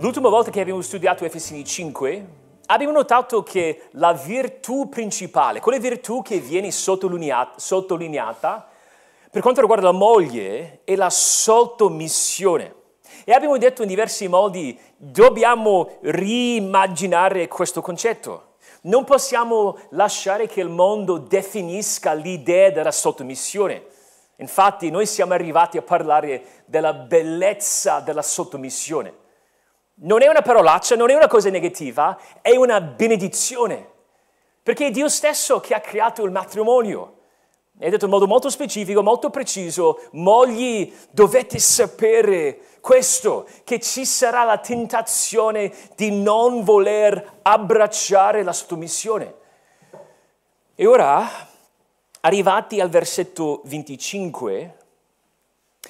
L'ultima volta che abbiamo studiato Efesini 5, abbiamo notato che la virtù principale, quella virtù che viene sottolineata per quanto riguarda la moglie, è la sottomissione. E abbiamo detto in diversi modi, dobbiamo riimmaginare questo concetto. Non possiamo lasciare che il mondo definisca l'idea della sottomissione. Infatti noi siamo arrivati a parlare della bellezza della sottomissione. Non è una parolaccia, non è una cosa negativa, è una benedizione. Perché è Dio stesso che ha creato il matrimonio. È detto in modo molto specifico, molto preciso, mogli dovete sapere questo, che ci sarà la tentazione di non voler abbracciare la sottomissione. E ora, arrivati al versetto 25,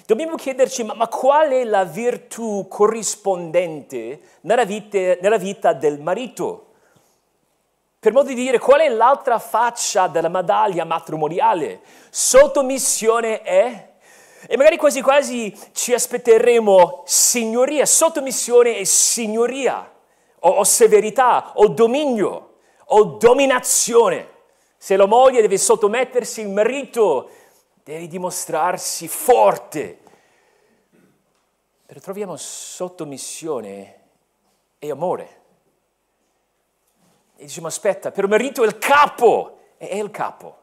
Dobbiamo chiederci, ma, ma, qual è la virtù corrispondente nella vita, nella vita del marito? Per modo di dire, qual è l'altra faccia della medaglia matrimoniale? Sottomissione è e magari quasi quasi ci aspetteremo signoria, sottomissione e signoria, o, o, severità, o dominio, o dominazione. Se la moglie deve sottomettersi, il marito devi dimostrarsi forte. Però troviamo sottomissione e amore. E diciamo, aspetta, però marito è il capo, è il capo,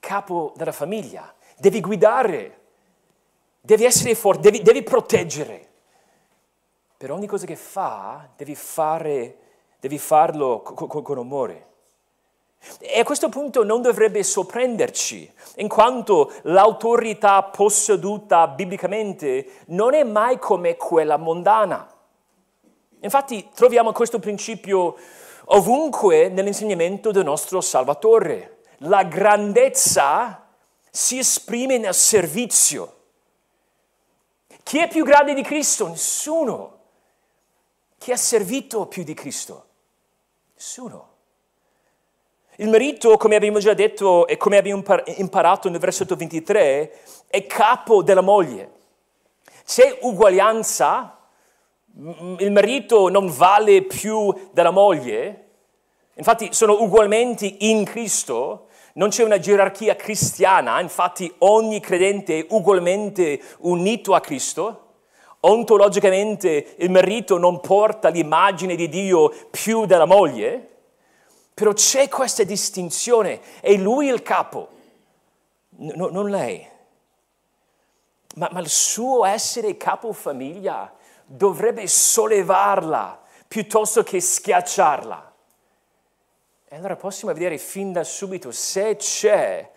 capo della famiglia, devi guidare, devi essere forte, devi, devi proteggere. Per ogni cosa che fa, devi, fare, devi farlo con, con, con amore. E a questo punto non dovrebbe sorprenderci, in quanto l'autorità posseduta biblicamente non è mai come quella mondana. Infatti troviamo questo principio ovunque nell'insegnamento del nostro Salvatore. La grandezza si esprime nel servizio. Chi è più grande di Cristo? Nessuno. Chi ha servito più di Cristo? Nessuno. Il marito, come abbiamo già detto e come abbiamo imparato nel versetto 23, è capo della moglie. C'è uguaglianza, il marito non vale più della moglie, infatti sono ugualmente in Cristo, non c'è una gerarchia cristiana, infatti ogni credente è ugualmente unito a Cristo. Ontologicamente il marito non porta l'immagine di Dio più della moglie, però c'è questa distinzione, è lui il capo, no, non lei. Ma, ma il suo essere capofamiglia dovrebbe sollevarla piuttosto che schiacciarla. E allora possiamo vedere fin da subito se c'è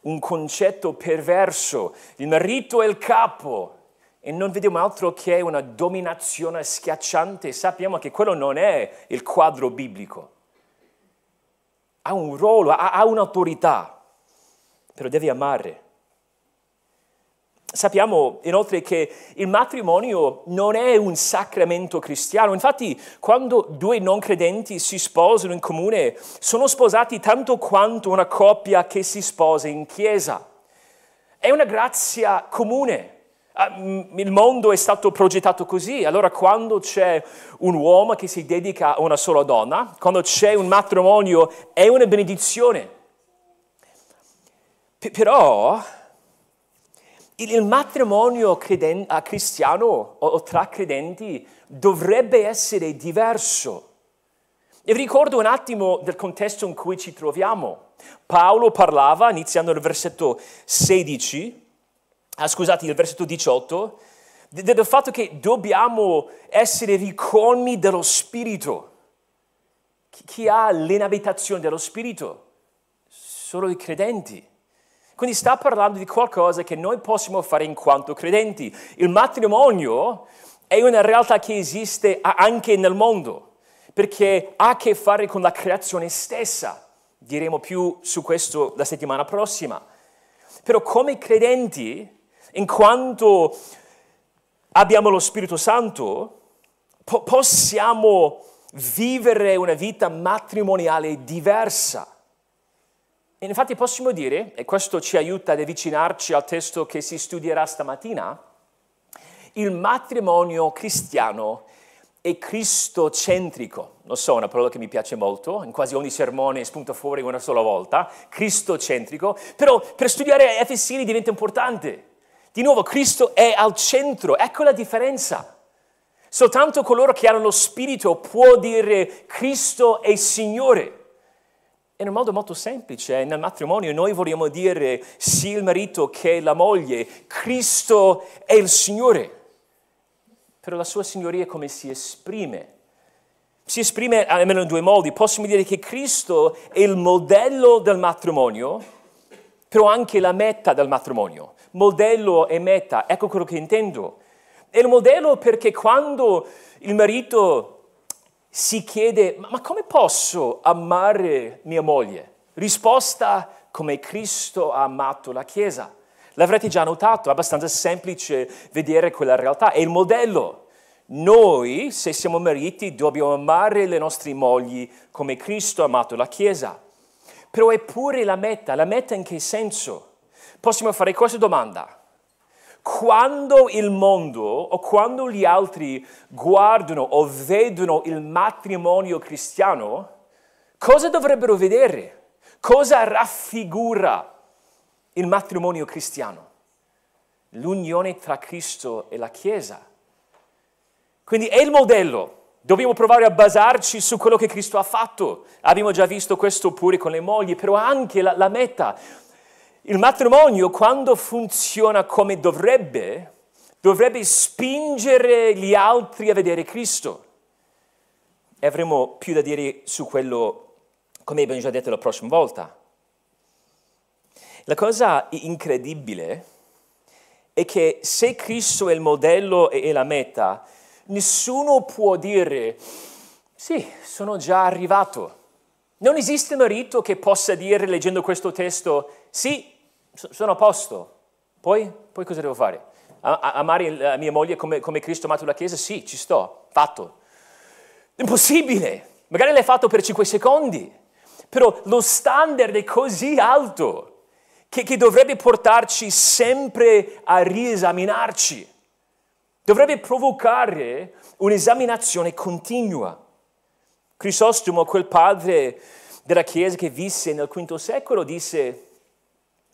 un concetto perverso, il marito è il capo e non vediamo altro che una dominazione schiacciante, sappiamo che quello non è il quadro biblico ha un ruolo, ha, ha un'autorità, però devi amare. Sappiamo inoltre che il matrimonio non è un sacramento cristiano, infatti quando due non credenti si sposano in comune sono sposati tanto quanto una coppia che si sposa in chiesa. È una grazia comune. Ah, il mondo è stato progettato così, allora quando c'è un uomo che si dedica a una sola donna, quando c'è un matrimonio è una benedizione. P- però il matrimonio creden- cristiano o tra credenti dovrebbe essere diverso. E vi ricordo un attimo del contesto in cui ci troviamo. Paolo parlava, iniziando nel versetto 16, ah, scusate, il versetto 18, del fatto che dobbiamo essere ricolmi dello Spirito. Chi ha l'inabitazione dello Spirito? Solo i credenti. Quindi sta parlando di qualcosa che noi possiamo fare in quanto credenti. Il matrimonio è una realtà che esiste anche nel mondo, perché ha a che fare con la creazione stessa. Diremo più su questo la settimana prossima. Però come credenti in quanto abbiamo lo Spirito Santo, po- possiamo vivere una vita matrimoniale diversa. E infatti possiamo dire, e questo ci aiuta ad avvicinarci al testo che si studierà stamattina, il matrimonio cristiano è cristocentrico. Lo so, è una parola che mi piace molto, in quasi ogni sermone spunta fuori una sola volta, cristocentrico, però per studiare Efesini diventa importante. Di nuovo, Cristo è al centro, ecco la differenza. Soltanto coloro che hanno lo Spirito può dire Cristo è Signore. In un modo molto semplice, nel matrimonio noi vogliamo dire sia il marito che la moglie, Cristo è il Signore. Però la sua signoria come si esprime? Si esprime almeno in due modi. Possiamo dire che Cristo è il modello del matrimonio, però anche la meta del matrimonio. Modello e meta, ecco quello che intendo. È il modello perché quando il marito si chiede, ma come posso amare mia moglie? Risposta, come Cristo ha amato la Chiesa. L'avrete già notato, è abbastanza semplice vedere quella realtà, è il modello. Noi, se siamo mariti, dobbiamo amare le nostre mogli come Cristo ha amato la Chiesa. Però è pure la meta, la meta in che senso? Possiamo fare questa domanda quando il mondo o quando gli altri guardano o vedono il matrimonio cristiano, cosa dovrebbero vedere? Cosa raffigura il matrimonio cristiano? L'unione tra Cristo e la Chiesa. Quindi è il modello. Dobbiamo provare a basarci su quello che Cristo ha fatto. Abbiamo già visto questo pure con le mogli, però anche la, la meta. Il matrimonio, quando funziona come dovrebbe, dovrebbe spingere gli altri a vedere Cristo. E avremo più da dire su quello, come abbiamo già detto la prossima volta. La cosa incredibile è che se Cristo è il modello e la meta, nessuno può dire, sì, sono già arrivato. Non esiste marito che possa dire, leggendo questo testo, sì, sono a posto. Poi, poi cosa devo fare? amare la mia moglie come, come Cristo ha amato la Chiesa? Sì, ci sto, fatto. Impossibile. Magari l'hai fatto per 5 secondi, però lo standard è così alto che, che dovrebbe portarci sempre a riesaminarci. Dovrebbe provocare un'esaminazione continua. Crisostomo, quel padre della Chiesa che visse nel V secolo, disse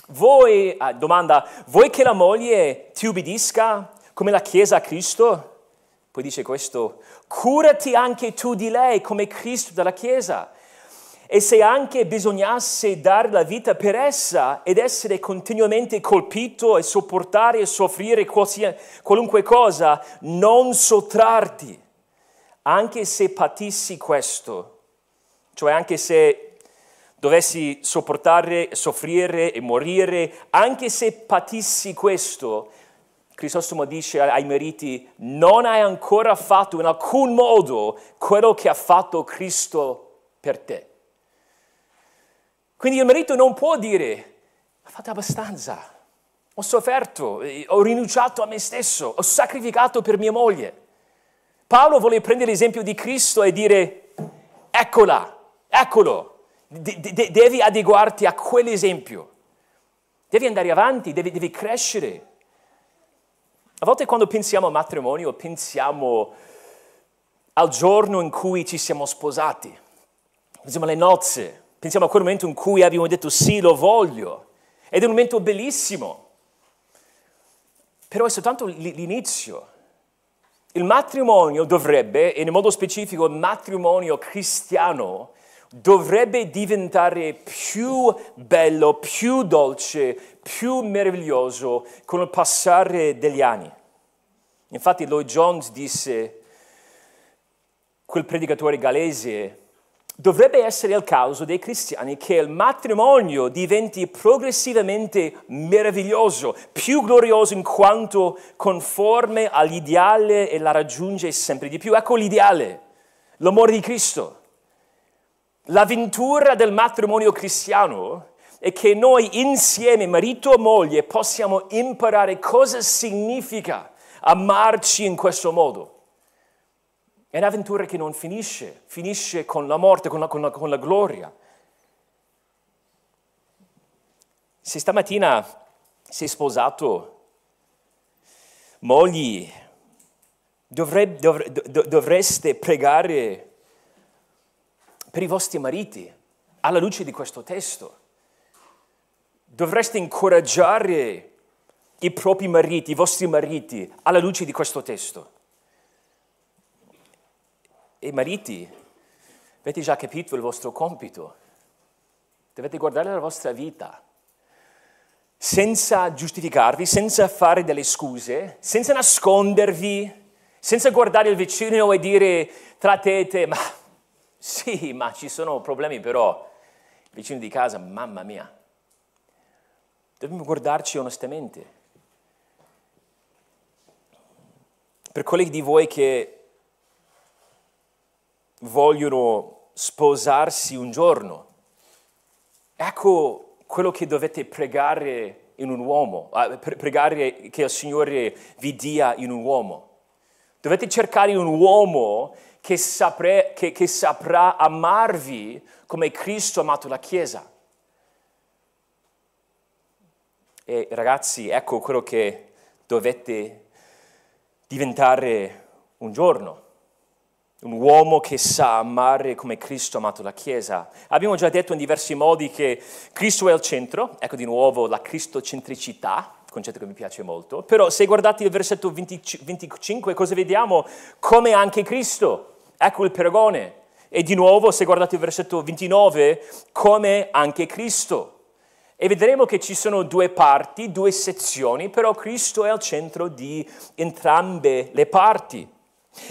voi, ah, domanda, vuoi che la moglie ti ubbidisca come la Chiesa a Cristo? Poi dice questo, curati anche tu di lei come Cristo della Chiesa. E se anche bisognasse dare la vita per essa ed essere continuamente colpito e sopportare e soffrire qualunque cosa, non sottrarti, anche se patissi questo, cioè anche se dovessi sopportare, soffrire e morire, anche se patissi questo, Crisostomo dice ai mariti, non hai ancora fatto in alcun modo quello che ha fatto Cristo per te. Quindi il marito non può dire, ho fatto abbastanza, ho sofferto, ho rinunciato a me stesso, ho sacrificato per mia moglie. Paolo vuole prendere l'esempio di Cristo e dire, eccola, eccolo, de- de- devi adeguarti a quell'esempio, devi andare avanti, devi, devi crescere. A volte quando pensiamo a matrimonio pensiamo al giorno in cui ci siamo sposati, pensiamo alle nozze, pensiamo a quel momento in cui abbiamo detto sì, lo voglio. Ed è un momento bellissimo, però è soltanto l'inizio. Il matrimonio dovrebbe, e in modo specifico il matrimonio cristiano, dovrebbe diventare più bello, più dolce, più meraviglioso con il passare degli anni. Infatti Lloyd Jones disse, quel predicatore galese, dovrebbe essere il caso dei cristiani che il matrimonio diventi progressivamente meraviglioso, più glorioso in quanto conforme all'ideale e la raggiunge sempre di più. Ecco l'ideale, l'amore di Cristo. L'avventura del matrimonio cristiano è che noi insieme, marito e moglie, possiamo imparare cosa significa amarci in questo modo. È un'avventura che non finisce, finisce con la morte, con la, con la, con la gloria. Se stamattina sei sposato, mogli, dovre, dovre, dovreste pregare per i vostri mariti alla luce di questo testo. Dovreste incoraggiare i propri mariti, i vostri mariti, alla luce di questo testo. E mariti, avete già capito il vostro compito. Dovete guardare la vostra vita senza giustificarvi, senza fare delle scuse, senza nascondervi, senza guardare il vicino e dire tra te ma sì, ma ci sono problemi però, il vicino di casa, mamma mia. Dobbiamo guardarci onestamente. Per quelli di voi che vogliono sposarsi un giorno, ecco quello che dovete pregare in un uomo, pregare che il Signore vi dia in un uomo. Dovete cercare un uomo che, sapre, che, che saprà amarvi come Cristo ha amato la Chiesa. E ragazzi, ecco quello che dovete diventare un giorno, un uomo che sa amare come Cristo ha amato la Chiesa. Abbiamo già detto in diversi modi che Cristo è al centro, ecco di nuovo la cristocentricità, concetto che mi piace molto, però se guardate il versetto 20, 25 cosa vediamo? Come anche Cristo, ecco il pregone. E di nuovo se guardate il versetto 29, come anche Cristo. E vedremo che ci sono due parti, due sezioni, però Cristo è al centro di entrambe le parti.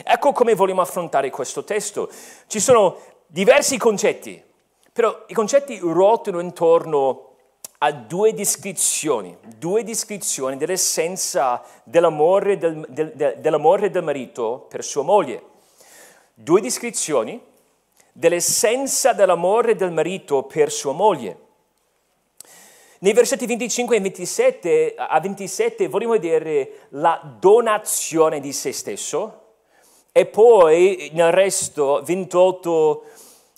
Ecco come vogliamo affrontare questo testo. Ci sono diversi concetti, però i concetti ruotano intorno a due descrizioni, due descrizioni dell'essenza dell'amore del, del, dell'amore del marito per sua moglie. Due descrizioni dell'essenza dell'amore del marito per sua moglie. Nei versetti 25 e 27, a 27 vogliamo vedere la donazione di se stesso e poi nel resto 28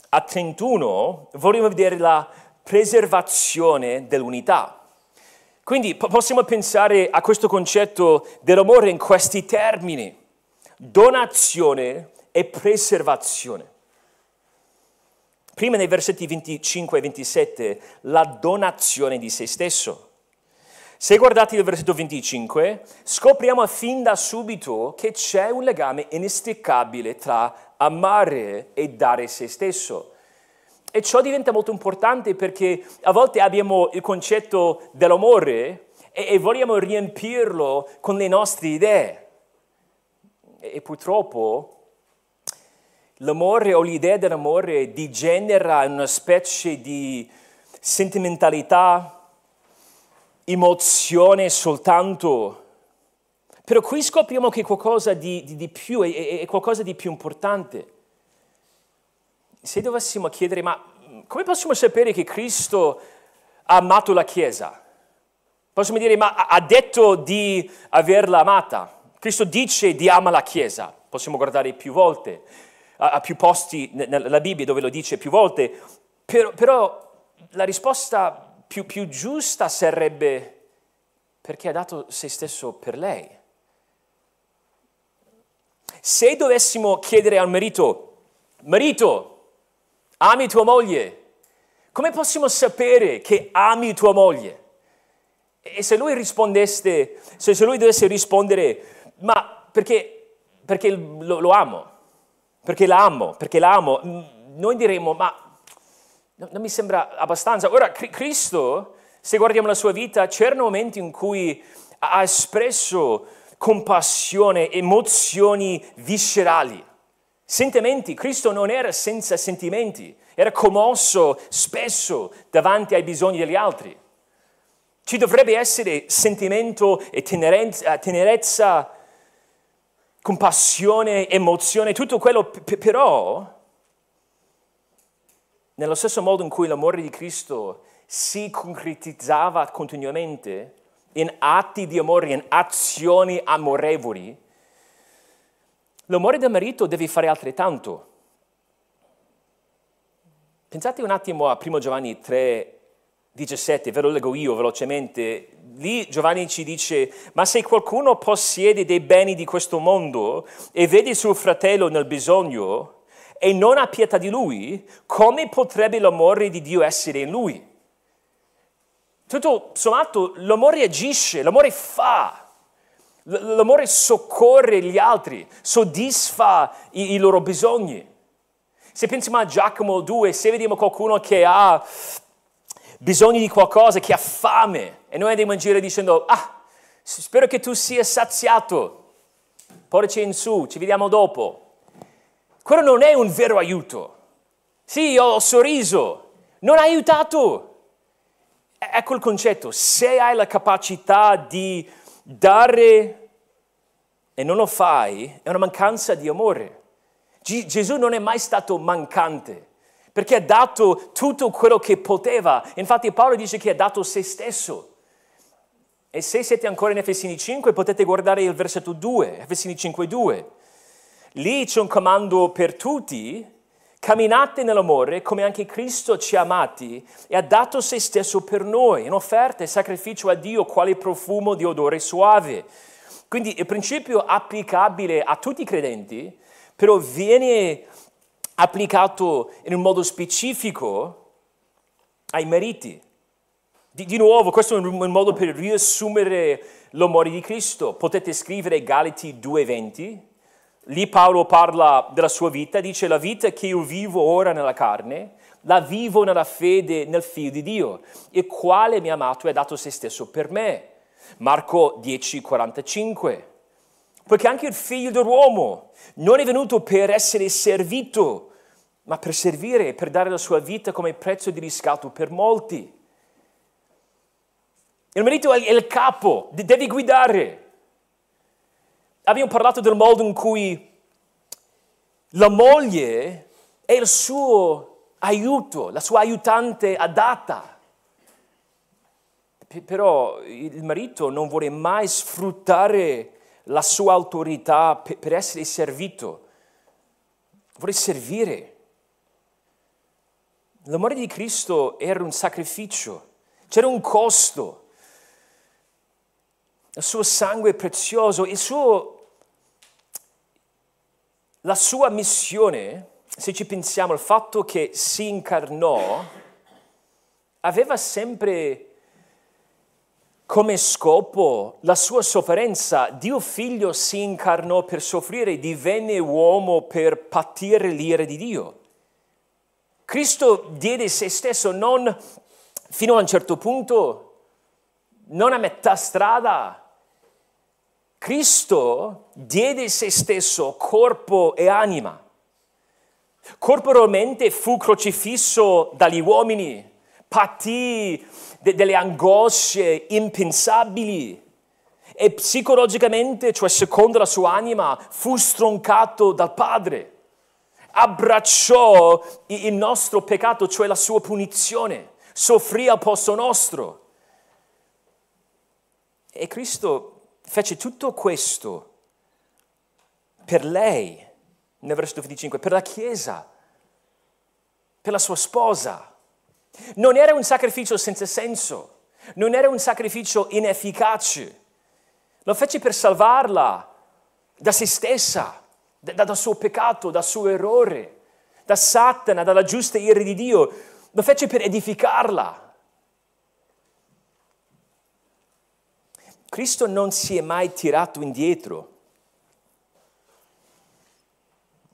a 31 vogliamo vedere la preservazione dell'unità. Quindi possiamo pensare a questo concetto dell'amore in questi termini, donazione e preservazione. Prima nei versetti 25 e 27, la donazione di se stesso. Se guardate il versetto 25, scopriamo fin da subito che c'è un legame inesticabile tra amare e dare se stesso. E ciò diventa molto importante perché a volte abbiamo il concetto dell'amore e, e vogliamo riempirlo con le nostre idee. E, e purtroppo l'amore o l'idea dell'amore degenera in una specie di sentimentalità, emozione soltanto. Però qui scopriamo che qualcosa di, di, di più, è, è, qualcosa di più importante. Se dovessimo chiedere, ma come possiamo sapere che Cristo ha amato la Chiesa? Possiamo dire, ma ha detto di averla amata. Cristo dice di ama la Chiesa. Possiamo guardare più volte a, a più posti nella Bibbia dove lo dice più volte, però, però la risposta più, più giusta sarebbe perché ha dato se stesso per lei. Se dovessimo chiedere al marito, marito, ami tua moglie, come possiamo sapere che ami tua moglie? E se lui rispondesse, se lui dovesse rispondere, ma perché, perché lo, lo amo, perché la amo, perché la amo, noi diremmo, ma non mi sembra abbastanza. Ora, Cristo, se guardiamo la sua vita, c'erano momenti in cui ha espresso compassione, emozioni viscerali, sentimenti. Cristo non era senza sentimenti, era commosso spesso davanti ai bisogni degli altri. Ci dovrebbe essere sentimento e tenerezza, tenerezza compassione, emozione, tutto quello, però nello stesso modo in cui l'amore di Cristo si concretizzava continuamente in atti di amore, in azioni amorevoli, l'amore del marito deve fare altrettanto. Pensate un attimo a 1 Giovanni 3, 17, ve lo leggo io velocemente, lì Giovanni ci dice, ma se qualcuno possiede dei beni di questo mondo e vede suo fratello nel bisogno e non ha pietà di lui, come potrebbe l'amore di Dio essere in lui? Tutto sommato l'amore agisce, l'amore fa, l'amore soccorre gli altri, soddisfa i, i loro bisogni. Se pensiamo a Giacomo 2, se vediamo qualcuno che ha bisogno di qualcosa, che ha fame, e noi andiamo in giro dicendo, ah, spero che tu sia saziato, portaci in su, ci vediamo dopo. Quello non è un vero aiuto. Sì, ho sorriso, non ha aiutato. Ecco il concetto, se hai la capacità di dare e non lo fai, è una mancanza di amore. Gesù non è mai stato mancante perché ha dato tutto quello che poteva. Infatti Paolo dice che ha dato se stesso. E se siete ancora in Efesini 5 potete guardare il versetto 2, Efesini 5, 2. Lì c'è un comando per tutti, camminate nell'amore come anche Cristo ci ha amati e ha dato se stesso per noi, in offerta e sacrificio a Dio quale profumo di odore suave. Quindi il principio applicabile a tutti i credenti, però viene applicato in un modo specifico ai meriti. Di, di, nuovo, questo è un, modo per riassumere l'amore di Cristo. Potete scrivere Galati 2.20, lì Paolo parla della sua vita, dice la vita che io vivo ora nella carne, la vivo nella fede nel Figlio di Dio, il quale mi ha amato e ha dato se stesso per me. Marco 10.45 perché anche il figlio dell'uomo non è venuto per essere servito, ma per servire per dare la sua vita come prezzo di riscatto per molti. Il marito è il capo, devi guidare. Abbiamo parlato del modo in cui la moglie è il suo aiuto, la sua aiutante adatta. Però il marito non vuole mai sfruttare la sua autorità per essere servito, vuole servire. L'amore di Cristo era un sacrificio, c'era un costo. Il suo sangue prezioso, il suo, la sua missione, se ci pensiamo, il fatto che si incarnò, aveva sempre come scopo la sua sofferenza. Dio figlio si incarnò per soffrire, divenne uomo per patire l'ira di Dio. Cristo diede se stesso non fino a un certo punto, non a metà strada. Cristo diede se stesso corpo e anima. Corporalmente fu crocifisso dagli uomini, patì de- delle angosce impensabili e psicologicamente, cioè secondo la sua anima, fu stroncato dal Padre. Abbracciò il nostro peccato, cioè la sua punizione, soffrì al posto nostro. E Cristo fece tutto questo per lei, nel versetto 25, per la Chiesa, per la sua sposa. Non era un sacrificio senza senso, non era un sacrificio inefficace. Lo fece per salvarla da se stessa, da, dal suo peccato, dal suo errore, da Satana, dalla giusta ira di Dio. Lo fece per edificarla. Cristo non si è mai tirato indietro.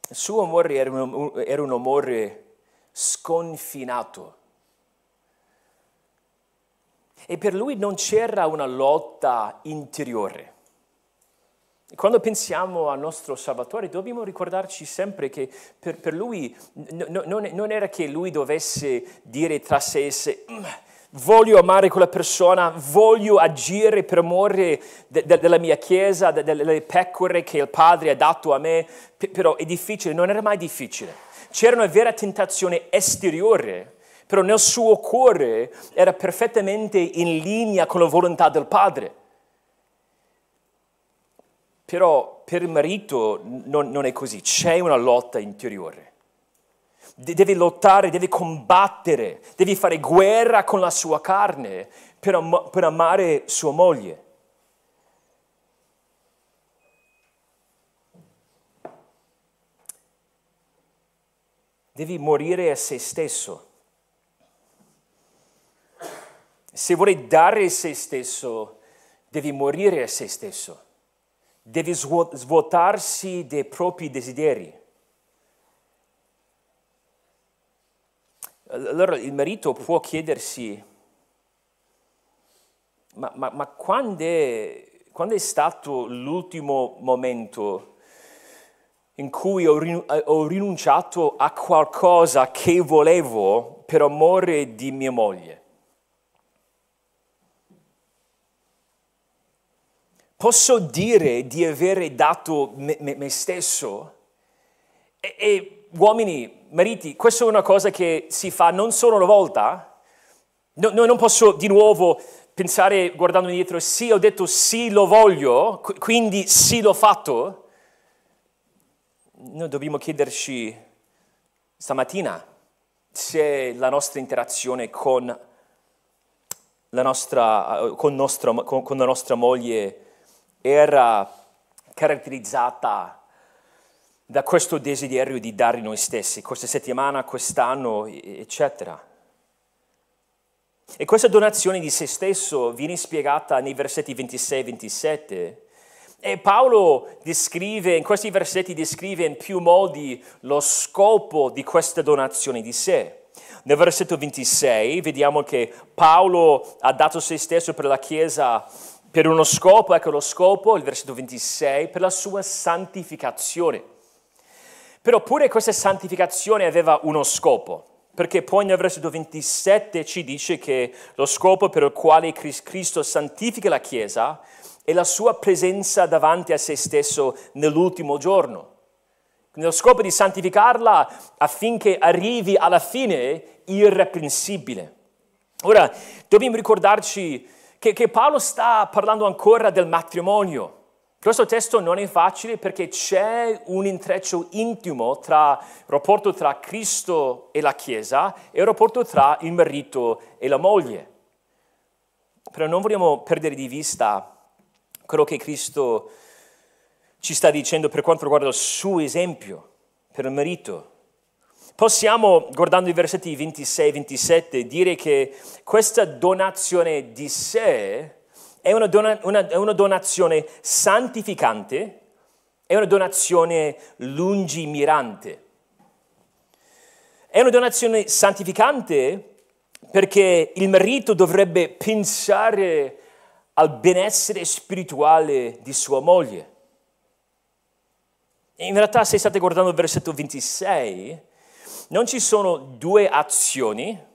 Il suo amore era un, era un amore sconfinato. E per lui non c'era una lotta interiore. Quando pensiamo al nostro Salvatore dobbiamo ricordarci sempre che per, per lui no, non, non, era che lui dovesse dire tra sé e sé mm, voglio amare quella persona, voglio agire per amore de, de, della mia chiesa, de, delle pecore che il Padre ha dato a me, però è difficile, non era mai difficile. C'era una vera tentazione esteriore però nel suo cuore era perfettamente in linea con la volontà del padre. Però per il marito non, non è così, c'è una lotta interiore. Deve lottare, deve combattere, deve fare guerra con la sua carne per, am- per amare sua moglie. Devi morire a se stesso. Se vuoi dare se stesso, devi morire a se stesso. Devi svuotarsi dei propri desideri. Allora il marito può chiedersi, ma, ma, ma quando, è, quando, è, stato l'ultimo momento in cui ho, ho rinunciato a qualcosa che volevo per amore di mia moglie? Posso dire di avere dato me, me, me stesso? E, e uomini, mariti, questa è una cosa che si fa non solo una volta. No, no, non posso di nuovo pensare guardando indietro, sì, ho detto sì, lo voglio, quindi sì, l'ho fatto. Noi dobbiamo chiederci stamattina se la nostra interazione con la nostra, con nostra, con, con la nostra moglie era caratterizzata da questo desiderio di dare noi stessi, questa settimana, quest'anno, eccetera. E questa donazione di se stesso viene spiegata nei versetti 26 e 27. E Paolo descrive, in questi versetti descrive in più modi lo scopo di questa donazione di sé. Nel versetto 26 vediamo che Paolo ha dato se stesso per la Chiesa per uno scopo, ecco lo scopo, il versetto 26, per la sua santificazione. Però pure questa santificazione aveva uno scopo, perché poi nel versetto 27 ci dice che lo scopo per il quale Cristo santifica la Chiesa è la sua presenza davanti a se stesso nell'ultimo giorno. Quindi lo scopo di santificarla affinché arrivi alla fine irreprensibile. Ora, dobbiamo ricordarci che, che Paolo sta parlando ancora del matrimonio questo testo non è facile perché c'è un intreccio intimo tra il rapporto tra Cristo e la Chiesa e il rapporto tra il marito e la moglie. Però non vogliamo perdere di vista quello che Cristo ci sta dicendo per quanto riguarda il suo esempio per il marito. Possiamo, guardando i versetti 26 e 27, dire che questa donazione di sé è una, dona, una, è una donazione santificante, è una donazione lungimirante. È una donazione santificante perché il marito dovrebbe pensare al benessere spirituale di sua moglie. In realtà, se state guardando il versetto 26, non ci sono due azioni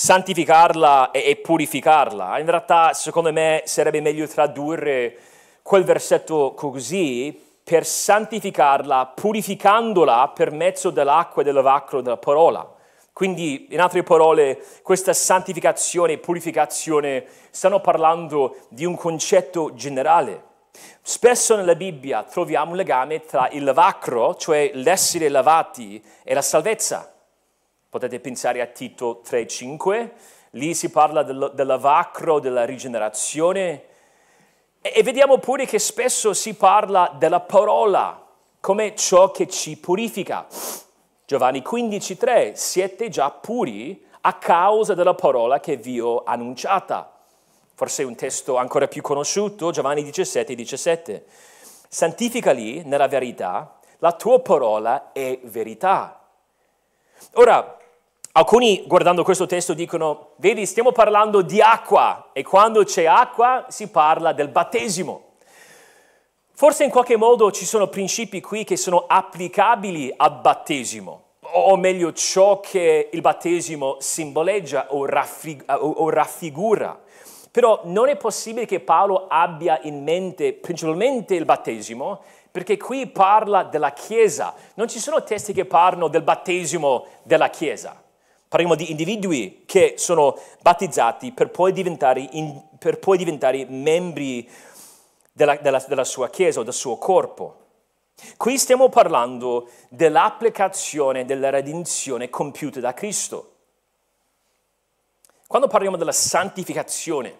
santificarla e, e purificarla. In realtà, secondo me, sarebbe meglio tradurre quel versetto così per santificarla, purificandola per mezzo dell'acqua e dell'avacro della parola. Quindi, in altre parole, questa santificazione e purificazione stanno parlando di un concetto generale. Spesso nella Bibbia troviamo un legame tra il lavacro, cioè l'essere lavati, e la salvezza. Potete pensare a Tito 3,5, lì si parla del, del lavacro, della rigenerazione e, e vediamo pure che spesso si parla della parola come ciò che ci purifica. Giovanni 15,3, siete già puri a causa della parola che vi ho annunciata. Forse un testo ancora più conosciuto, Giovanni 17, 17. Santificali nella verità, la tua parola è verità. Ora, Alcuni guardando questo testo dicono, vedi, stiamo parlando di acqua e quando c'è acqua si parla del battesimo. Forse in qualche modo ci sono principi qui che sono applicabili al battesimo, o meglio ciò che il battesimo simboleggia o, raffig- o raffigura. Però non è possibile che Paolo abbia in mente principalmente il battesimo, perché qui parla della Chiesa. Non ci sono testi che parlano del battesimo della Chiesa. Parliamo di individui che sono battezzati per poi diventare, in, per poi diventare membri della, della, della, sua Chiesa o del suo corpo. Qui stiamo parlando dell'applicazione della redenzione compiuta da Cristo. Quando parliamo della santificazione,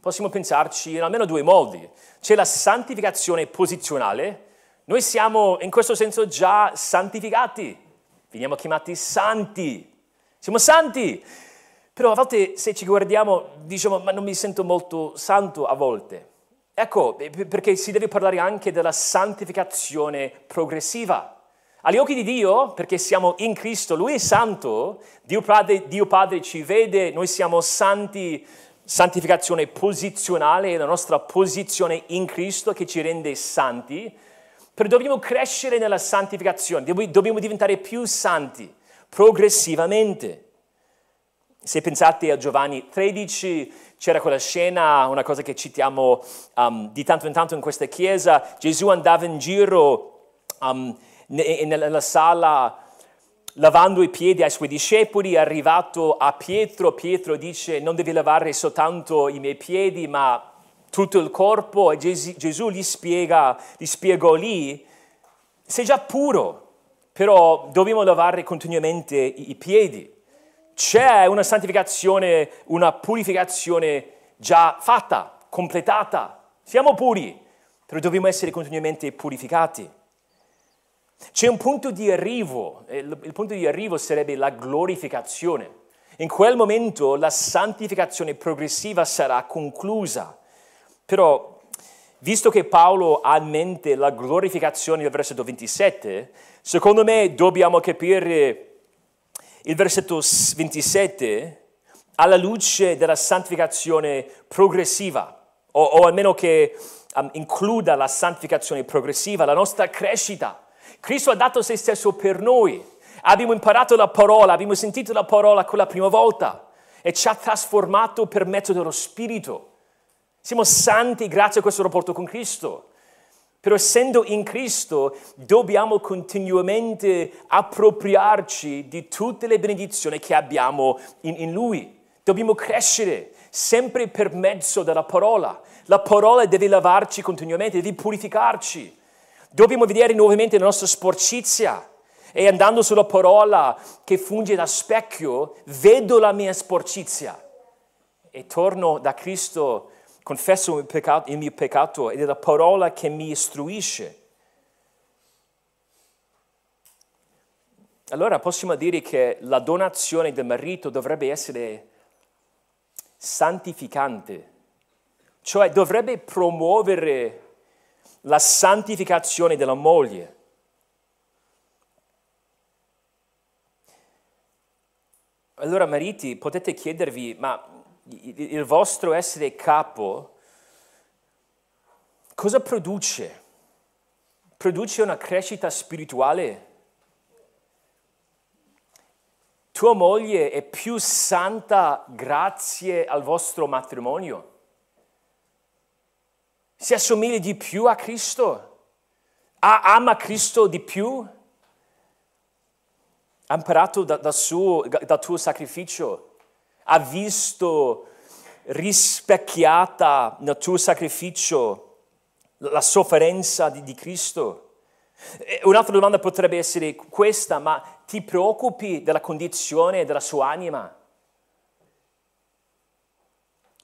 possiamo pensarci in almeno due modi. C'è la santificazione posizionale, noi siamo in questo senso già santificati, veniamo chiamati santi, siamo santi, però a volte se ci guardiamo diciamo ma non mi sento molto santo a volte. Ecco, perché si deve parlare anche della santificazione progressiva. Agli occhi di Dio, perché siamo in Cristo, Lui è santo, Dio Padre, Dio Padre ci vede, noi siamo santi, santificazione posizionale, è la nostra posizione in Cristo che ci rende santi, però dobbiamo crescere nella santificazione, dobbiamo diventare più santi progressivamente. Se pensate a Giovanni 13, c'era quella scena, una cosa che citiamo um, di tanto in tanto in questa chiesa, Gesù andava in giro um, nella sala lavando i piedi ai suoi discepoli, è arrivato a Pietro, Pietro dice non devi lavare soltanto i miei piedi ma tutto il corpo. E Gesù, gli, spiega, gli spiegò lì, sei già puro, però dobbiamo lavare continuamente i, piedi c'è una santificazione, una purificazione già fatta, completata. Siamo puri, però dobbiamo essere continuamente purificati. C'è un punto di arrivo, il punto di arrivo sarebbe la glorificazione. In quel momento la santificazione progressiva sarà conclusa. Però, visto che Paolo ha in mente la glorificazione del versetto 27, secondo me dobbiamo capire il versetto 27 alla luce della santificazione progressiva, o, o almeno che um, includa la santificazione progressiva, la nostra crescita. Cristo ha dato se stesso per noi. Abbiamo imparato la parola, abbiamo sentito la parola quella prima volta e ci ha trasformato per mezzo dello Spirito. Siamo santi grazie a questo rapporto con Cristo. Però essendo in Cristo dobbiamo continuamente appropriarci di tutte le benedizioni che abbiamo in, in Lui. Dobbiamo crescere sempre per mezzo della parola. La parola deve lavarci continuamente, deve purificarci. Dobbiamo vedere nuovamente la nostra sporcizia e andando sulla parola che funge da specchio, vedo la mia sporcizia e torno da Cristo confesso il, peccato, il mio peccato ed è la parola che mi istruisce. Allora possiamo dire che la donazione del marito dovrebbe essere santificante, cioè dovrebbe promuovere la santificazione della moglie. Allora mariti potete chiedervi, ma il vostro essere capo, cosa produce? Produce una crescita spirituale? Tua moglie è più santa grazie al vostro matrimonio? Si assomiglia di più a Cristo? ama Cristo di più? Ha imparato da, da suo, dal tuo sacrificio? Ha visto rispecchiata nel tuo sacrificio la sofferenza di, di Cristo? Un'altra domanda potrebbe essere questa, ma ti preoccupi della condizione della sua anima?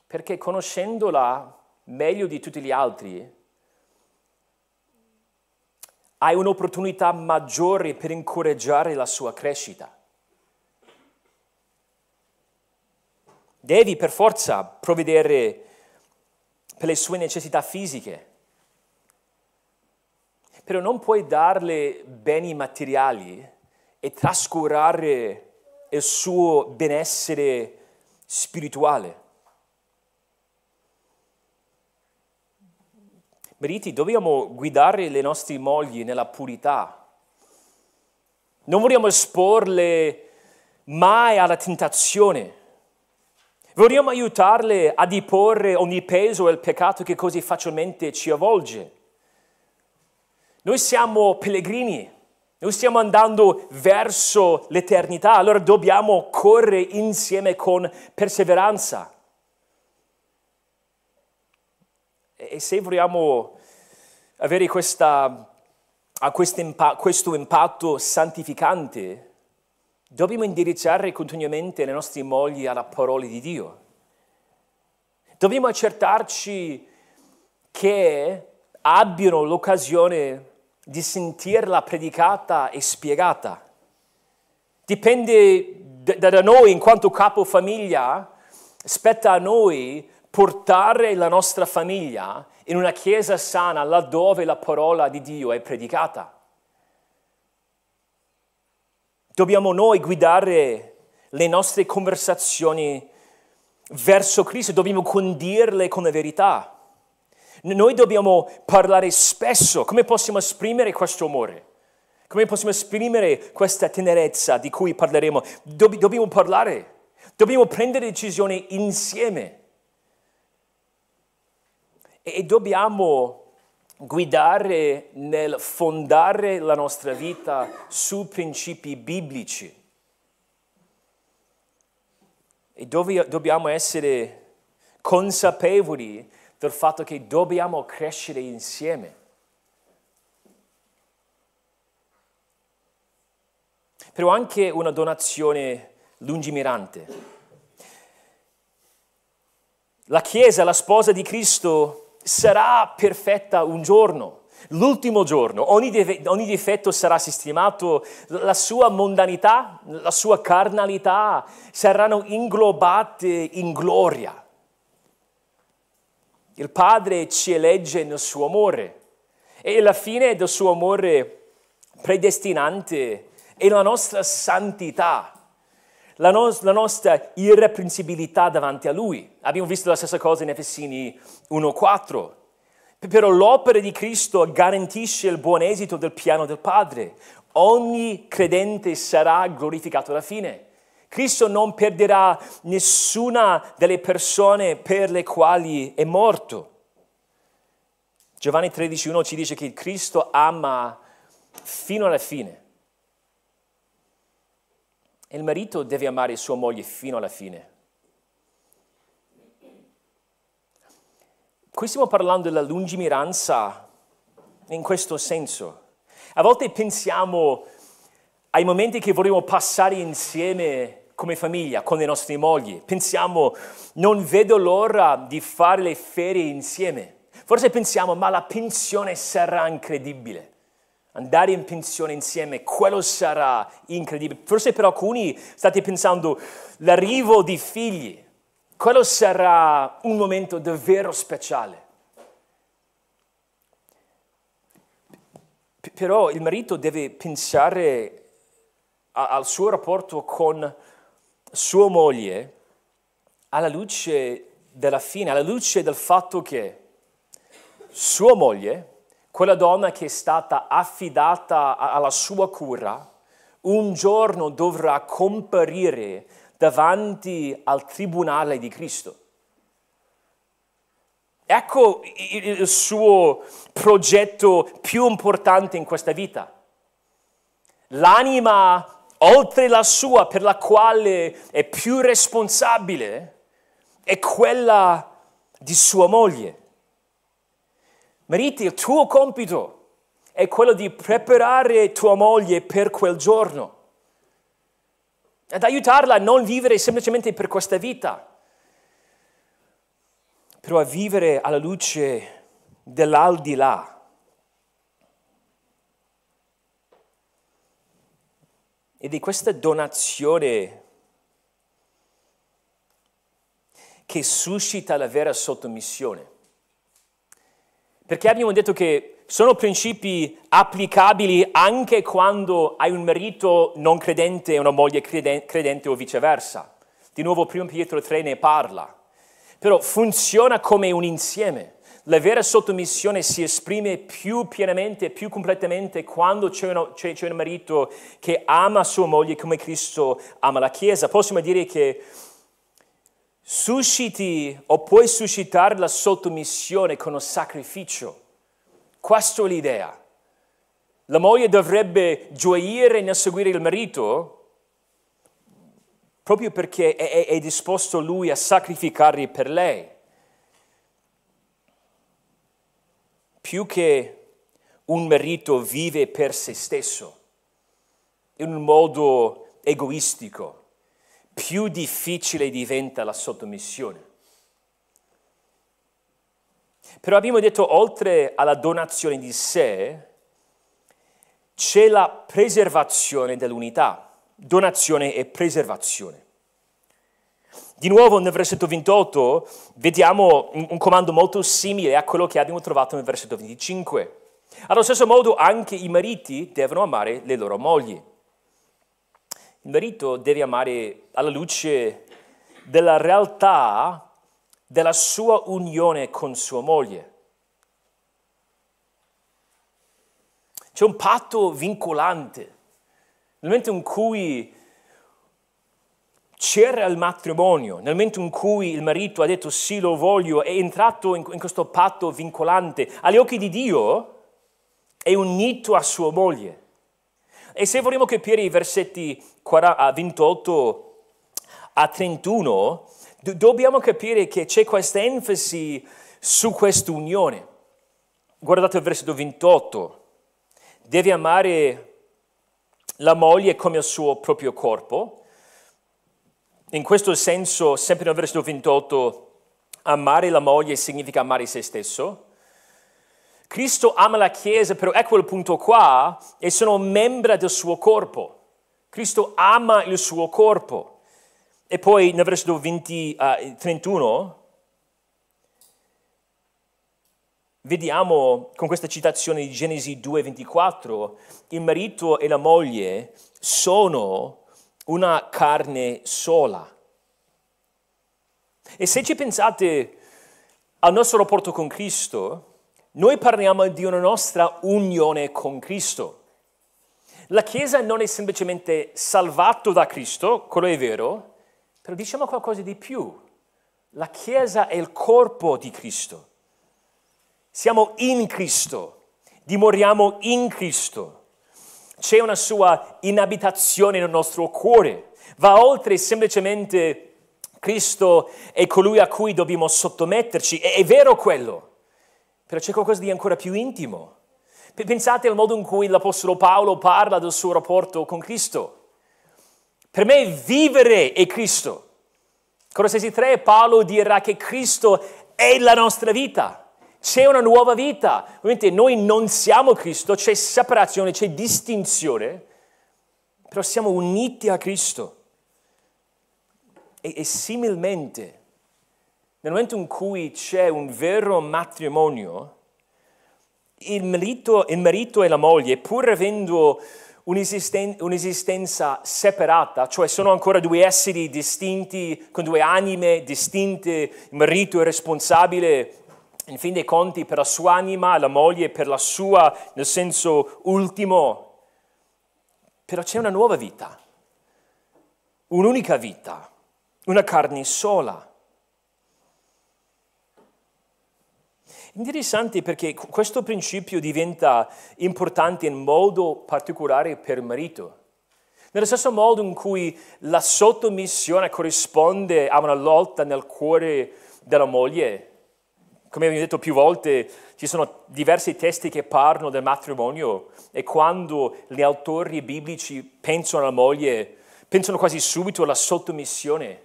Perché conoscendola meglio di tutti gli altri, hai un'opportunità maggiore per incoraggiare la sua crescita. Devi per forza provvedere per le sue necessità fisiche, però non puoi darle beni materiali e trascurare il suo benessere spirituale. Mariti, dobbiamo guidare le nostre mogli nella purità. Non vogliamo esporle mai alla tentazione Vogliamo aiutarle a diporre ogni peso e il peccato che così facilmente ci avvolge. Noi siamo pellegrini, noi stiamo andando verso l'eternità, allora dobbiamo correre insieme con perseveranza. E se vogliamo avere questa questo impatto santificante, dobbiamo indirizzare continuamente le nostre mogli alla parola di Dio. Dobbiamo accertarci che abbiano l'occasione di sentirla predicata e spiegata. Dipende da noi in quanto capo famiglia, spetta a noi portare la nostra famiglia in una chiesa sana laddove la parola di Dio è predicata. Dobbiamo noi guidare le nostre conversazioni verso Cristo, dobbiamo condirle con la verità. Noi dobbiamo parlare spesso. Come possiamo esprimere questo amore? Come possiamo esprimere questa tenerezza di cui parleremo? Dobb- dobbiamo parlare, dobbiamo prendere decisioni insieme. E, e dobbiamo guidare nel fondare la nostra vita su principi biblici. E dobbiamo essere consapevoli del fatto che dobbiamo crescere insieme. Però anche una donazione lungimirante. La Chiesa, la sposa di Cristo, sarà perfetta un giorno, l'ultimo giorno. Ogni, def- ogni difetto sarà sistemato, la sua mondanità, la sua carnalità saranno inglobate in gloria. Il Padre ci elegge nel suo amore e la fine del suo amore predestinante è la nostra santità, la, no- la nostra irreprensibilità davanti a Lui. Abbiamo visto la stessa cosa in Efesini 1.4. Però l'opera di Cristo garantisce il buon esito del piano del Padre. Ogni credente sarà glorificato alla fine. Cristo non perderà nessuna delle persone per le quali è morto. Giovanni 13.1 ci dice che Cristo ama fino alla fine. E il marito deve amare sua moglie fino alla fine. Qui stiamo parlando della lungimiranza in questo senso. A volte pensiamo ai momenti che vorremmo passare insieme come famiglia, con le nostre mogli. Pensiamo, non vedo l'ora di fare le ferie insieme. Forse pensiamo, ma la pensione sarà incredibile. Andare in pensione insieme, quello sarà incredibile. Forse per alcuni state pensando, l'arrivo di figli, quello sarà un momento davvero speciale. Però il marito deve pensare al suo rapporto con sua moglie alla luce della fine, alla luce del fatto che sua moglie, quella donna che è stata affidata alla sua cura, un giorno dovrà comparire davanti al tribunale di Cristo. Ecco il suo progetto più importante in questa vita. L'anima oltre la sua per la quale è più responsabile, è quella di sua moglie. Mariti, il tuo compito è quello di preparare tua moglie per quel giorno, ad aiutarla a non vivere semplicemente per questa vita, però a vivere alla luce dell'aldilà e di questa donazione che suscita la vera sottomissione. Perché abbiamo detto che sono principi applicabili anche quando hai un marito non credente e una moglie credente o viceversa. Di nuovo, primo Pietro 3 ne parla. Però funziona come un insieme la vera sottomissione si esprime più pienamente, più completamente quando c'è, uno, c'è, c'è un marito che ama sua moglie come Cristo ama la Chiesa. Possiamo dire che susciti o puoi suscitare la sottomissione con un sacrificio. Questa è l'idea. La moglie dovrebbe gioire nel seguire il marito proprio perché è, è, è disposto lui a sacrificare per lei. più che un marito vive per se stesso, in un modo egoistico, più difficile diventa la sottomissione. Però abbiamo detto, oltre alla donazione di sé, c'è la preservazione dell'unità, donazione e preservazione. Di nuovo nel versetto 28 vediamo un comando molto simile a quello che abbiamo trovato nel versetto 25. Allo stesso modo anche i mariti devono amare le loro mogli. Il marito deve amare alla luce della realtà della sua unione con sua moglie. C'è un patto vincolante. Nel momento in cui c'era il matrimonio, nel momento in cui il marito ha detto sì, lo voglio, è entrato in, questo patto vincolante, agli occhi di Dio è unito a sua moglie. E se vogliamo capire i versetti 28 a 31, dobbiamo capire che c'è questa enfasi su questa unione. Guardate il versetto 28. Deve amare la moglie come il suo proprio corpo in questo senso, sempre nel versetto 28, amare la moglie significa amare se stesso. Cristo ama la Chiesa, però ecco il punto qua, e sono membra del suo corpo. Cristo ama il suo corpo. E poi nel versetto 20, uh, 31 vediamo con questa citazione di Genesi 2:24, il marito e la moglie sono una carne sola. E se ci pensate al nostro rapporto con Cristo, noi parliamo di una nostra unione con Cristo. La Chiesa non è semplicemente salvato da Cristo, quello è vero, però diciamo qualcosa di più. La Chiesa è il corpo di Cristo. Siamo in Cristo, dimoriamo in Cristo c'è una sua inabitazione nel nostro cuore, va oltre semplicemente Cristo è colui a cui dobbiamo sottometterci, è, è vero quello, però c'è qualcosa di ancora più intimo. Pensate al modo in cui l'Apostolo Paolo parla del suo rapporto con Cristo. Per me vivere è Cristo. Colossesi 3 Paolo dirà che Cristo è la nostra vita. C'è una nuova vita. Ovviamente noi non siamo Cristo, c'è separazione, c'è distinzione, però siamo uniti a Cristo. E, e similmente, nel momento in cui c'è un vero matrimonio, il marito, il marito e la moglie, pur avendo un'esisten- un'esistenza separata, cioè sono ancora due esseri distinti, con due anime distinte, il marito è responsabile in fin dei conti per la sua anima, la moglie per la sua, nel senso ultimo. Però c'è una nuova vita, un'unica vita, una carne sola. Interessante perché questo principio diventa importante in modo particolare per il marito. Nello stesso modo in cui la sottomissione corrisponde a una lotta nel cuore della moglie, come abbiamo detto più volte, ci sono diversi testi che parlano del matrimonio e quando gli autori biblici pensano alla moglie, pensano quasi subito alla sottomissione.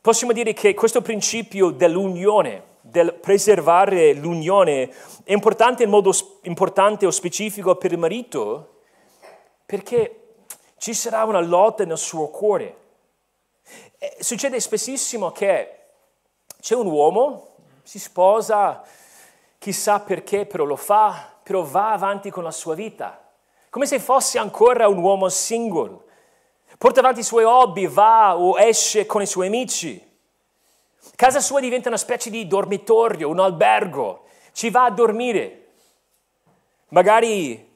Possiamo dire che questo principio dell'unione, del preservare l'unione, è importante in modo importante o specifico per il marito perché ci sarà una lotta nel suo cuore. Succede spessissimo che c'è un uomo si sposa, chissà perché, però lo fa, però va avanti con la sua vita, come se fosse ancora un uomo singolo. Porta avanti i suoi hobby, va o esce con i suoi amici. Casa sua diventa una specie di dormitorio, un albergo, ci va a dormire. Magari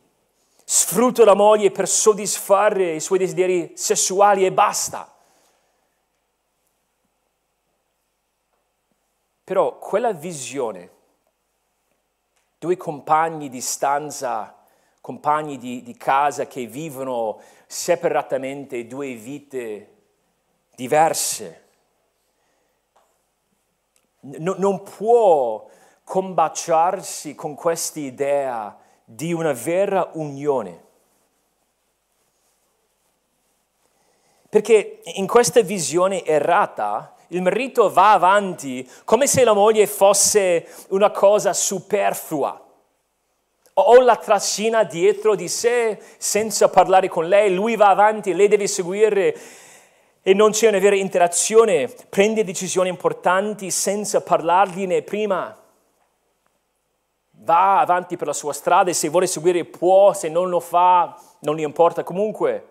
sfrutta la moglie per soddisfare i suoi desideri sessuali e basta. Però quella visione, due compagni di stanza, compagni di, di casa che vivono separatamente due vite diverse, no, non può combaciarsi con questa idea di una vera unione. Perché in questa visione errata il marito va avanti come se la moglie fosse una cosa superflua o la trascina dietro di sé senza parlare con lei, lui va avanti, lei deve seguire e non c'è una vera interazione, prende decisioni importanti senza parlargliene prima. Va avanti per la sua strada e se vuole seguire può, se non lo fa non gli importa comunque.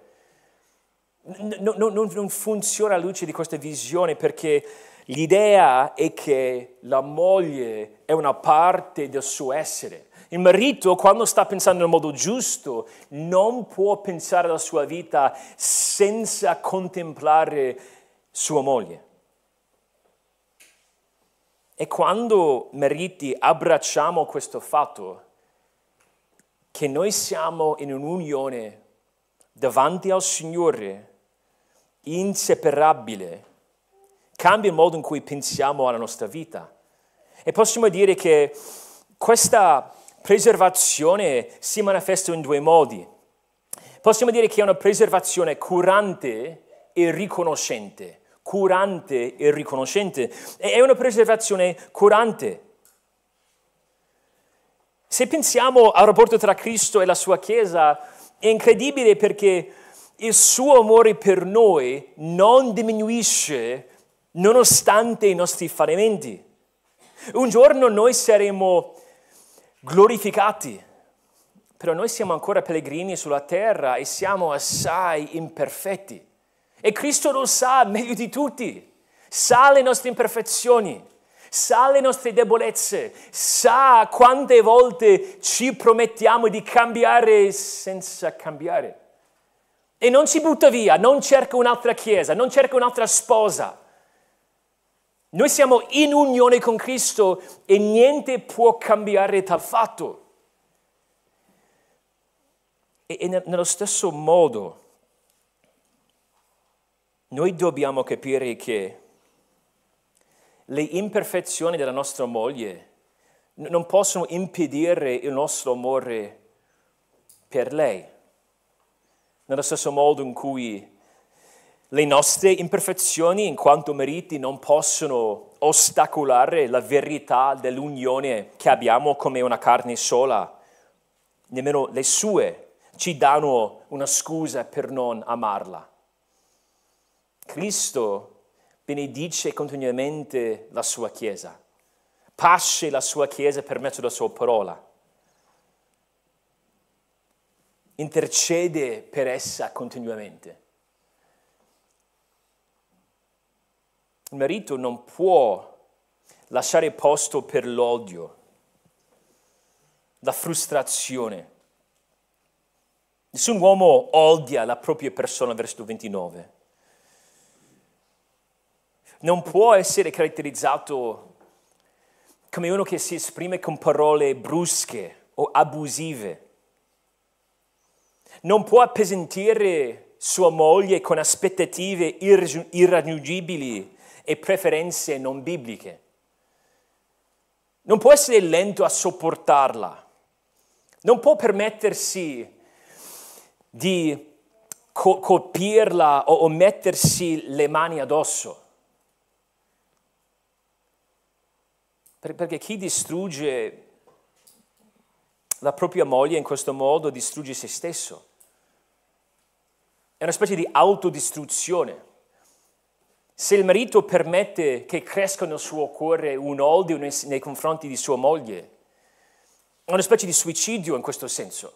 No, no, no, non funziona alla luce di questa visione perché l'idea è che la moglie è una parte del suo essere. Il marito, quando sta pensando nel modo giusto, non può pensare alla sua vita senza contemplare sua moglie. E quando mariti abbracciamo questo fatto, che noi siamo in un'unione davanti al Signore, inseparabile, cambia il modo in cui pensiamo alla nostra vita. E possiamo dire che questa preservazione si manifesta in due modi. Possiamo dire che è una preservazione curante e riconoscente. Curante e riconoscente. È una preservazione curante. Se pensiamo al rapporto tra Cristo e la sua Chiesa, è incredibile perché il suo amore per noi non diminuisce nonostante i nostri fallimenti. Un giorno noi saremo glorificati, però noi siamo ancora pellegrini sulla terra e siamo assai imperfetti. E Cristo lo sa meglio di tutti, sa le nostre imperfezioni, sa le nostre debolezze, sa quante volte ci promettiamo di cambiare senza cambiare. E non si butta via, non cerca un'altra chiesa, non cerca un'altra sposa. Noi siamo in unione con Cristo e niente può cambiare tal fatto. E, e nello stesso modo noi dobbiamo capire che le imperfezioni della nostra moglie non possono impedire il nostro amore per lei nello stesso modo in cui le nostre imperfezioni in quanto meriti non possono ostacolare la verità dell'unione che abbiamo come una carne sola, nemmeno le sue ci danno una scusa per non amarla. Cristo benedice continuamente la sua Chiesa, pasce la sua Chiesa per mezzo della sua parola intercede per essa continuamente. Il marito non può lasciare posto per l'odio, la frustrazione. Nessun uomo odia la propria persona, versetto 29. Non può essere caratterizzato come uno che si esprime con parole brusche o abusive non può appesantire sua moglie con aspettative irraggiungibili e preferenze non bibliche. Non può essere lento a sopportarla. Non può permettersi di co- colpirla o, o mettersi le mani addosso. Perché chi distrugge la propria moglie in questo modo distrugge se stesso. È una specie di autodistruzione. Se il marito permette che cresca nel suo cuore un odio nei, confronti di sua moglie, è una specie di suicidio in questo senso,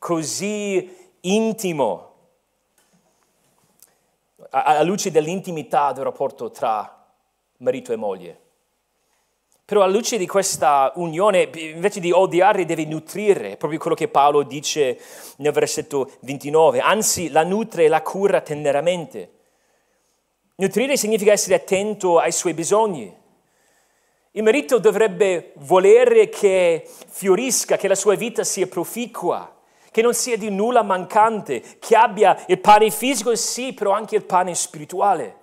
così intimo, alla luce dell'intimità del rapporto tra marito e moglie. Però alla luce di questa unione, invece di odiare, deve nutrire, proprio quello che Paolo dice nel versetto 29, anzi la nutre e la cura teneramente. Nutrire significa essere attento ai suoi bisogni. Il marito dovrebbe volere che fiorisca, che la sua vita sia proficua, che non sia di nulla mancante, che abbia il pane fisico, sì, però anche il pane spirituale.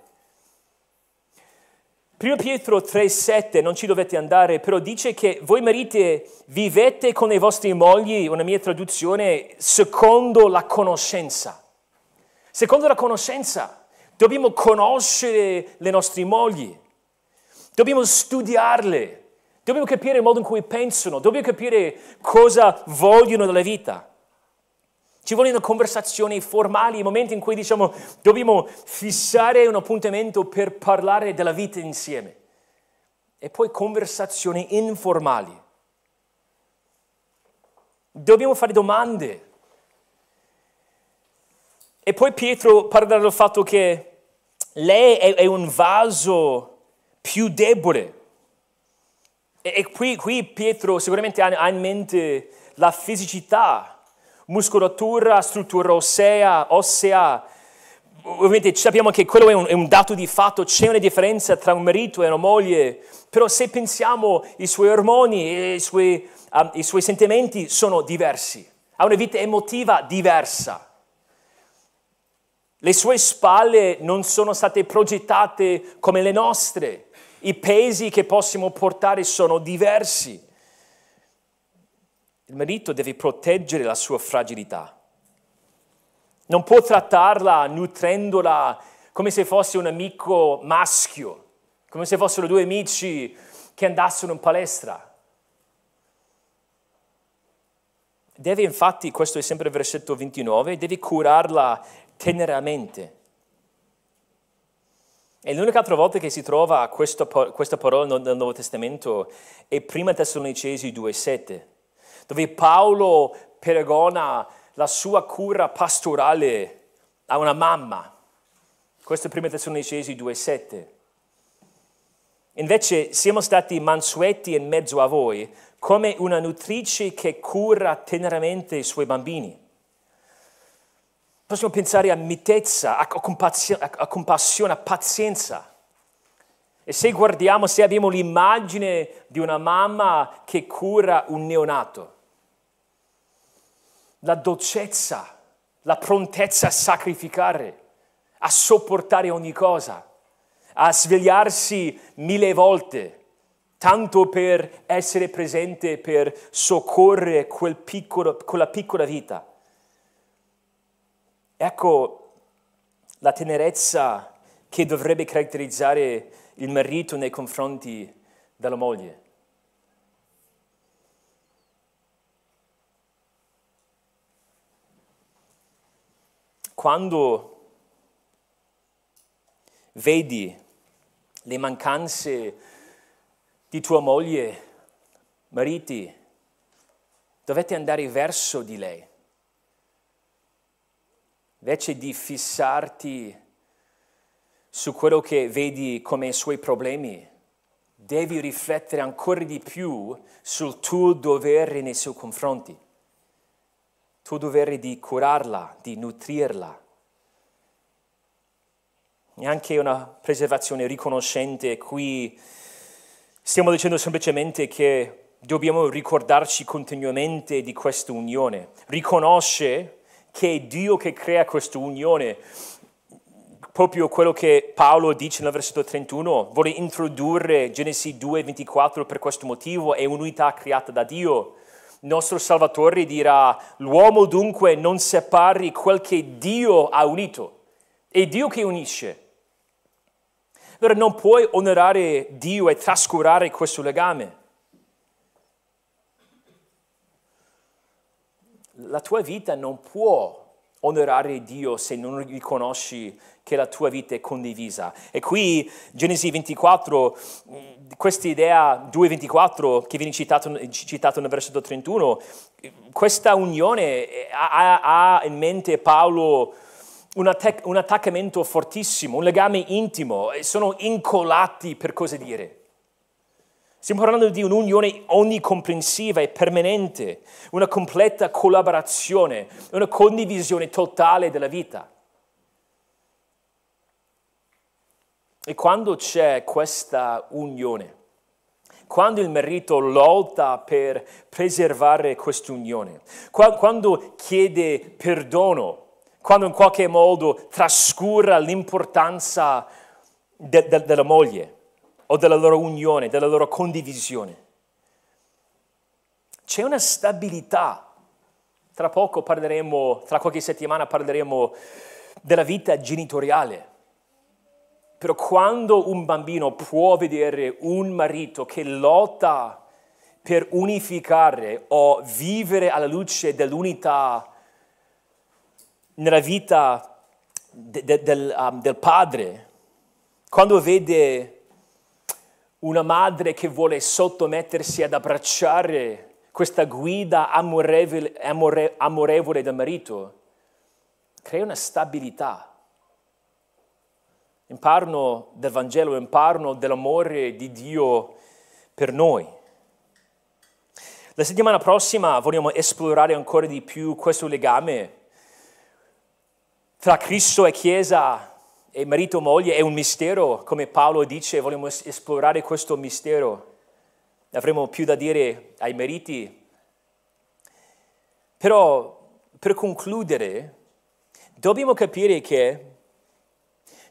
1 Pietro 3,7, non ci dovete andare, però dice che voi mariti vivete con le vostre mogli, una mia traduzione, secondo la conoscenza. Secondo la conoscenza. Dobbiamo conoscere le nostre mogli, dobbiamo studiarle, dobbiamo capire il modo in cui pensano, dobbiamo capire cosa vogliono dalla vita. Ci vogliono conversazioni formali, momenti in cui diciamo dobbiamo fissare un appuntamento per parlare della vita insieme. E poi conversazioni informali. Dobbiamo fare domande. E poi Pietro parla del fatto che lei è, è un vaso più debole. E, e qui, qui, Pietro sicuramente ha, ha in mente la fisicità muscolatura, struttura ossea, ossea. Ovviamente sappiamo che quello è un, è un, dato di fatto, c'è una differenza tra un marito e una moglie, però se pensiamo i suoi ormoni e i suoi, um, i suoi sentimenti sono diversi, ha una vita emotiva diversa. Le sue spalle non sono state progettate come le nostre, i pesi che possiamo portare sono diversi. Il marito deve proteggere la sua fragilità. Non può trattarla nutrendola come se fosse un amico maschio, come se fossero due amici che andassero in palestra. Deve infatti, questo è sempre il versetto 29, deve curarla teneramente. E l'unica altra volta che si trova questa, questa parola nel Nuovo Testamento è prima Tessalonicesi 2,7 dove Paolo pregona la sua cura pastorale a una mamma. Questo è 1 Tessalonicesi 2,7. Invece siamo stati mansueti in mezzo a voi come una nutrice che cura teneramente i suoi bambini. Possiamo pensare a mitezza, a compassione, a, compassione, a pazienza. E se guardiamo, se abbiamo l'immagine di una mamma che cura un neonato, la dolcezza, la prontezza a sacrificare, a sopportare ogni cosa, a svegliarsi mille volte, tanto per essere presente, per soccorrere quel piccolo, quella piccola vita. Ecco la tenerezza che dovrebbe caratterizzare il marito nei confronti della moglie. quando vedi le mancanze di tua moglie, mariti, dovete andare verso di lei. Invece di fissarti su quello che vedi come i suoi problemi, devi riflettere ancora di più sul tuo dovere nei suoi confronti tuo dovere di curarla, di nutrirla. E anche una preservazione riconoscente. Qui stiamo dicendo semplicemente che dobbiamo ricordarci continuamente di questa unione. Riconosce che è Dio che crea questa unione. Proprio quello che Paolo dice nel versetto 31, vuole introdurre Genesi 2:24 per questo motivo, è un'unità creata da Dio nostro Salvatore dirà, l'uomo dunque non separi quel che Dio ha unito, è Dio che unisce. Allora non puoi onorare Dio e trascurare questo legame. La tua vita non può onorare Dio se non riconosci che la tua vita è condivisa. E qui Genesi 24, questa idea 2.24 che viene citato, citato nel versetto 31, questa unione ha, ha in mente Paolo un, attac- un attaccamento fortissimo, un legame intimo, sono incollati per così dire. Stiamo parlando di un'unione onnicomprensiva e permanente, una completa collaborazione, una condivisione totale della vita. E quando c'è questa unione, quando il marito lotta per preservare questa unione, quando chiede perdono, quando in qualche modo trascura l'importanza de- de- della moglie, o della loro unione, della loro condivisione. C'è una stabilità. Tra poco parleremo, tra qualche settimana parleremo della vita genitoriale. Però quando un bambino può vedere un marito che lotta per unificare o vivere alla luce dell'unità nella vita de, de, del, um, del padre, quando vede una madre che vuole sottomettersi ad abbracciare questa guida amorevole, amore, amorevole del marito, crea una stabilità. Imparano del Vangelo, imparano dell'amore di Dio per noi. La settimana prossima vogliamo esplorare ancora di più questo legame tra Cristo e Chiesa e marito e moglie è un mistero, come Paolo dice, vogliamo esplorare questo mistero. Avremo più da dire ai mariti. Però per concludere, dobbiamo capire che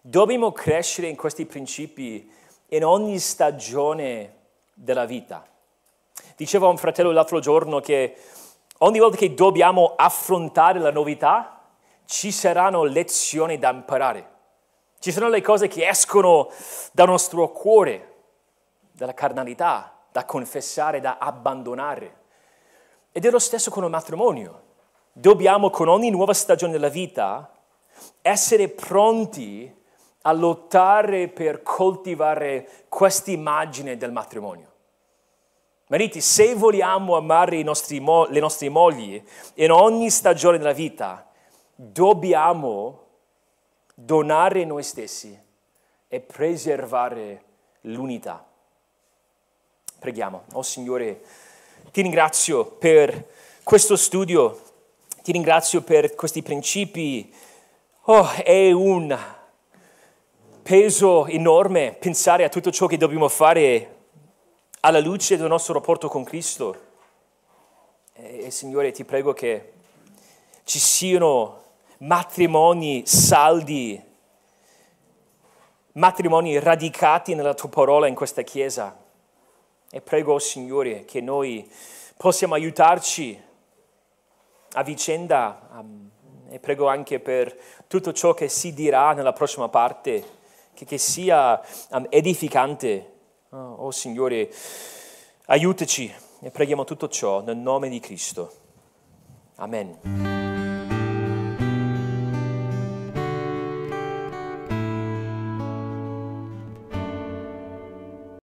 dobbiamo crescere in questi principi in ogni stagione della vita. Diceva un fratello l'altro giorno che ogni volta che dobbiamo affrontare la novità, ci saranno lezioni da imparare. Ci sono le cose che escono dal nostro cuore, dalla carnalità, da confessare, da abbandonare. Ed è lo stesso con il matrimonio. Dobbiamo con ogni nuova stagione della vita essere pronti a lottare per coltivare questa immagine del matrimonio. Mariti, se vogliamo amare nostri, le nostre mogli in ogni stagione della vita, dobbiamo donare noi stessi e preservare l'unità. Preghiamo. Oh Signore, ti ringrazio per questo studio, ti ringrazio per questi principi. Oh, è un peso enorme pensare a tutto ciò che dobbiamo fare alla luce del nostro rapporto con Cristo. E, Signore, ti prego che ci siano matrimoni saldi, matrimoni radicati nella tua parola in questa Chiesa. E prego, Signore, che noi possiamo aiutarci a vicenda um, e prego anche per tutto ciò che si dirà nella prossima parte, che, che sia um, edificante. Oh, oh Signore, aiutaci e preghiamo tutto ciò nel nome di Cristo. Amen.